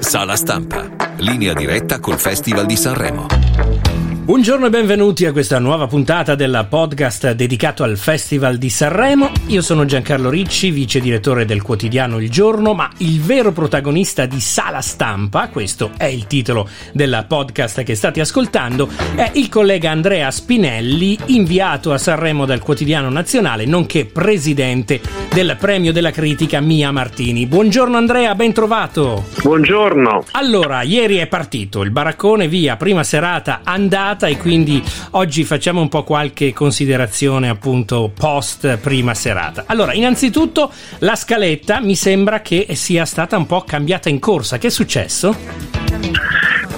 Sala stampa. Linea diretta col Festival di Sanremo. Buongiorno e benvenuti a questa nuova puntata del podcast dedicato al Festival di Sanremo. Io sono Giancarlo Ricci, vice direttore del quotidiano Il Giorno, ma il vero protagonista di Sala Stampa, questo è il titolo del podcast che state ascoltando, è il collega Andrea Spinelli, inviato a Sanremo dal quotidiano nazionale, nonché presidente del premio della critica Mia Martini. Buongiorno Andrea, ben trovato. Buongiorno. Allora, ieri è partito il baraccone via, prima serata andata e quindi oggi facciamo un po' qualche considerazione appunto post prima serata. Allora, innanzitutto la scaletta mi sembra che sia stata un po' cambiata in corsa. Che è successo?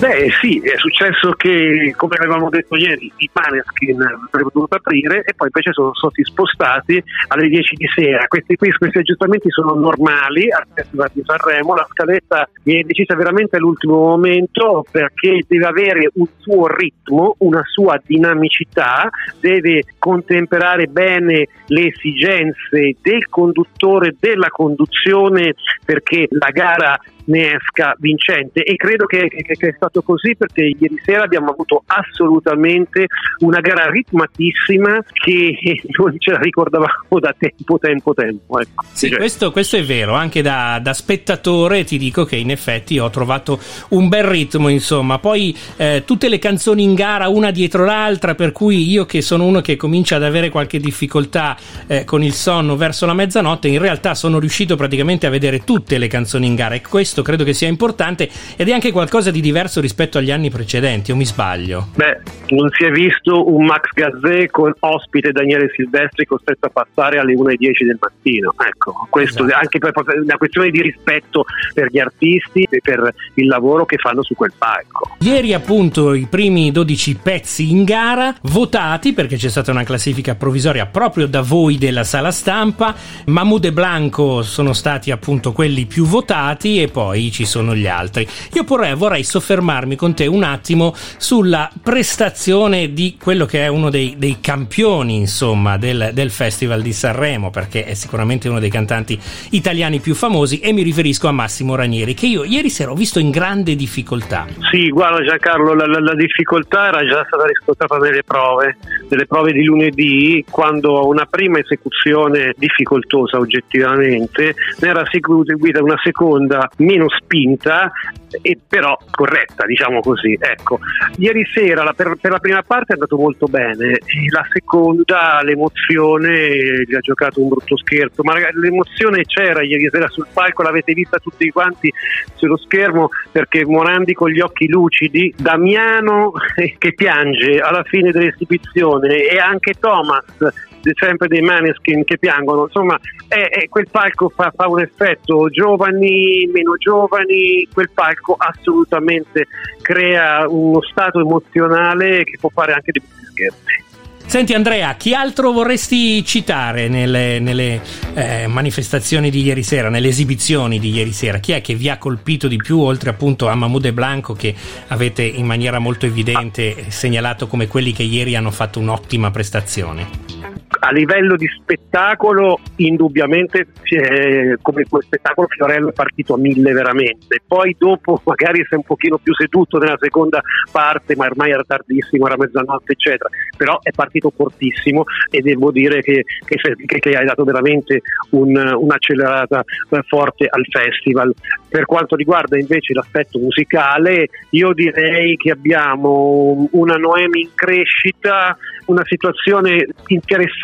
Beh sì, è successo che, come avevamo detto ieri, i Maneskin avrebbero dovuto aprire e poi invece sono stati spostati alle 10 di sera. Questi, questi aggiustamenti sono normali al Festival di Sanremo, la scaletta viene decisa veramente all'ultimo momento perché deve avere un suo ritmo, una sua dinamicità, deve contemperare bene le esigenze del conduttore, della conduzione perché la gara ne esca vincente e credo che, che, che, è stato così perché ieri sera abbiamo avuto assolutamente una gara ritmatissima che non ce la ricordavamo da tempo, tempo, tempo. Ecco. Sì, cioè. questo, questo, è vero, anche da, da, spettatore ti dico che in effetti ho trovato un bel ritmo, insomma, poi eh, tutte le canzoni in gara una dietro l'altra, per cui io che sono uno che comincia ad avere qualche difficoltà eh, con il sonno verso la mezzanotte, in realtà sono riuscito praticamente a vedere tutte le canzoni in gara e questo questo credo che sia importante ed è anche qualcosa di diverso rispetto agli anni precedenti, o mi sbaglio? Beh, non si è visto un Max Gazzè con ospite Daniele Silvestri costretto a passare alle 1.10 del mattino. Ecco, questo esatto. anche per una questione di rispetto per gli artisti e per il lavoro che fanno su quel palco. Ieri appunto i primi 12 pezzi in gara votati perché c'è stata una classifica provvisoria proprio da voi della sala stampa. Mahmoud e Blanco sono stati appunto quelli più votati e poi poi ci sono gli altri. Io vorrei, vorrei soffermarmi con te un attimo sulla prestazione di quello che è uno dei, dei campioni, insomma, del, del, Festival di Sanremo, perché è sicuramente uno dei cantanti italiani più famosi e mi riferisco a Massimo Ranieri, che io ieri sera ho visto in grande difficoltà. Sì, guarda Giancarlo, la, la, la difficoltà era già stata riscontrata nelle prove, nelle prove di lunedì, quando una prima esecuzione difficoltosa oggettivamente ne era seguita una seconda meno spinta e però corretta, diciamo così. Ecco. Ieri sera la, per, per, la prima parte è andato molto bene, la seconda l'emozione gli ha giocato un brutto scherzo, ma l'emozione c'era ieri sera sul palco, l'avete vista tutti quanti sullo schermo perché Morandi con gli occhi lucidi, Damiano che piange alla fine dell'esibizione e anche Thomas sempre dei maneskin che piangono, insomma è, è quel palco fa, fa, un effetto giovani, meno giovani, quel palco assolutamente crea uno stato emozionale che può fare anche dei scherzi. Senti Andrea, chi altro vorresti citare nelle, nelle eh, manifestazioni di ieri sera, nelle esibizioni di ieri sera? Chi è che vi ha colpito di più, oltre appunto a Mahmoud e Blanco, che avete in maniera molto evidente segnalato come quelli che ieri hanno fatto un'ottima prestazione? A livello di spettacolo indubbiamente eh, come, spettacolo Fiorello è partito a mille veramente. Poi dopo magari si è un pochino più seduto nella seconda parte ma ormai era tardissimo era mezzanotte eccetera. Però è partito fortissimo e devo dire che, che, che hai dato veramente un, un'accelerata eh, forte al festival. Per quanto riguarda invece l'aspetto musicale io direi che abbiamo una Noemi in crescita una situazione interessante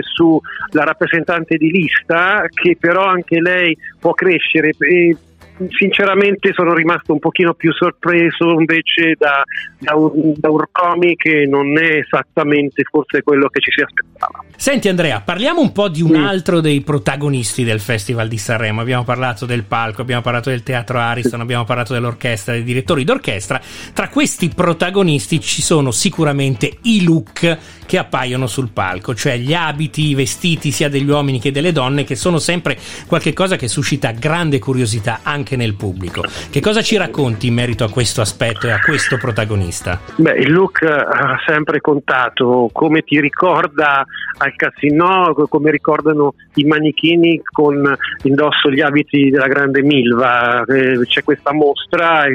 sulla rappresentante di lista che però anche lei può crescere e sinceramente sono rimasto un pochino più sorpreso invece da, da, da Urcomi che non è esattamente forse quello che ci si aspettava. Senti Andrea, parliamo un po' di un altro dei protagonisti del Festival di Sanremo. Abbiamo parlato del palco, abbiamo parlato del teatro Ariston, abbiamo parlato dell'orchestra, dei direttori d'orchestra. Tra questi protagonisti ci sono sicuramente i look che appaiono sul palco, cioè gli abiti, i vestiti sia degli uomini che delle donne, che sono sempre qualcosa che suscita grande curiosità anche nel pubblico. Che cosa ci racconti in merito a questo aspetto e a questo protagonista? Beh, il look ha sempre contato, come ti ricorda al casino, come ricordano i manichini con indosso gli abiti della grande Milva, eh, c'è questa mostra, eh,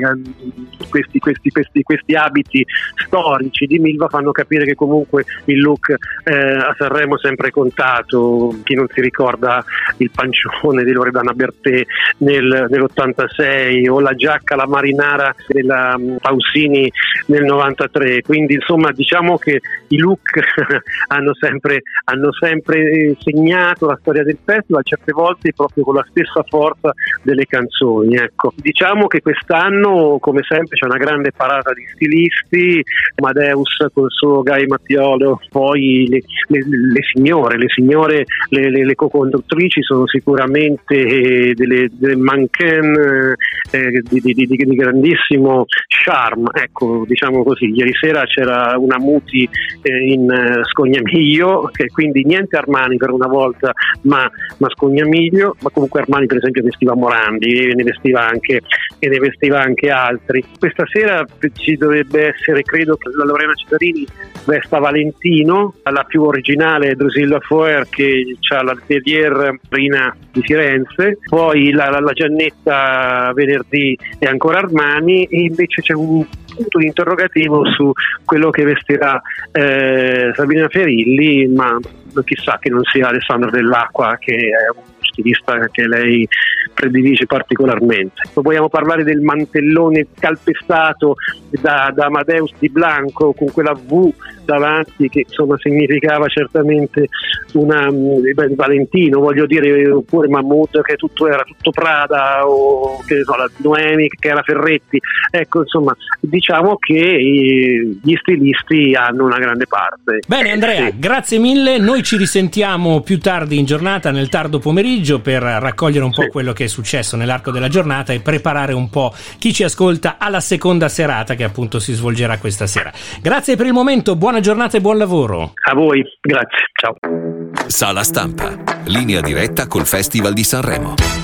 questi, questi, questi, questi, abiti storici di Milva fanno capire che comunque il look eh, a Sanremo sempre contato, chi non si ricorda il pancione di Loredana Bertè nel, nell'86 o la giacca, la marinara della um, Pausini nel 93, quindi insomma diciamo che i look hanno sempre, hanno sempre segnato la storia del festival, certe volte proprio con la stessa forza delle canzoni. Ecco. Diciamo che quest'anno, come sempre, c'è una grande parata di stilisti, Amadeus col suo Gai Mattiolo, poi le, le, le signore, le signore, le, le, co-conduttrici sono sicuramente eh, delle, delle mannequin eh, di, di, di, di, grandissimo charme, ecco, diciamo così. Ieri sera c'era una Muti eh, in eh, Scognamiglio, che quindi niente Armani per una volta, ma, ma Scognamiglio, ma comunque Armani per esempio vestiva Morandi e ne vestiva anche, e ne vestiva anche altri. Questa sera ci dovrebbe essere, credo, che la Lorena Cittarini vesta Valentino, la più originale Drusilla Foer che ha la Tedier Rina di Firenze, poi la, la, la Giannetta venerdì è ancora Armani e invece c'è un punto interrogativo su quello che vestirà eh, Sabina Ferilli, ma chissà che non sia Alessandro Dell'Acqua che è un stilista che lei predilige particolarmente. Vogliamo parlare del mantellone calpestato da, da Amadeus di Blanco con quella V davanti che insomma significava certamente una beh, Valentino, voglio dire, oppure Mammut che tutto era tutto Prada o che so, la Noemi che era Ferretti. Ecco, insomma, diciamo che gli stilisti hanno una grande parte. Bene Andrea, sì. grazie mille. Noi ci risentiamo più tardi in giornata, nel tardo pomeriggio, per raccogliere un po' sì. quello che è successo nell'arco della giornata e preparare un po' chi ci ascolta alla seconda serata che appunto si svolgerà questa sera. Grazie per il momento, buona giornata e buon lavoro. A voi, grazie. Ciao. Sala stampa. Linea diretta col Festival di Sanremo.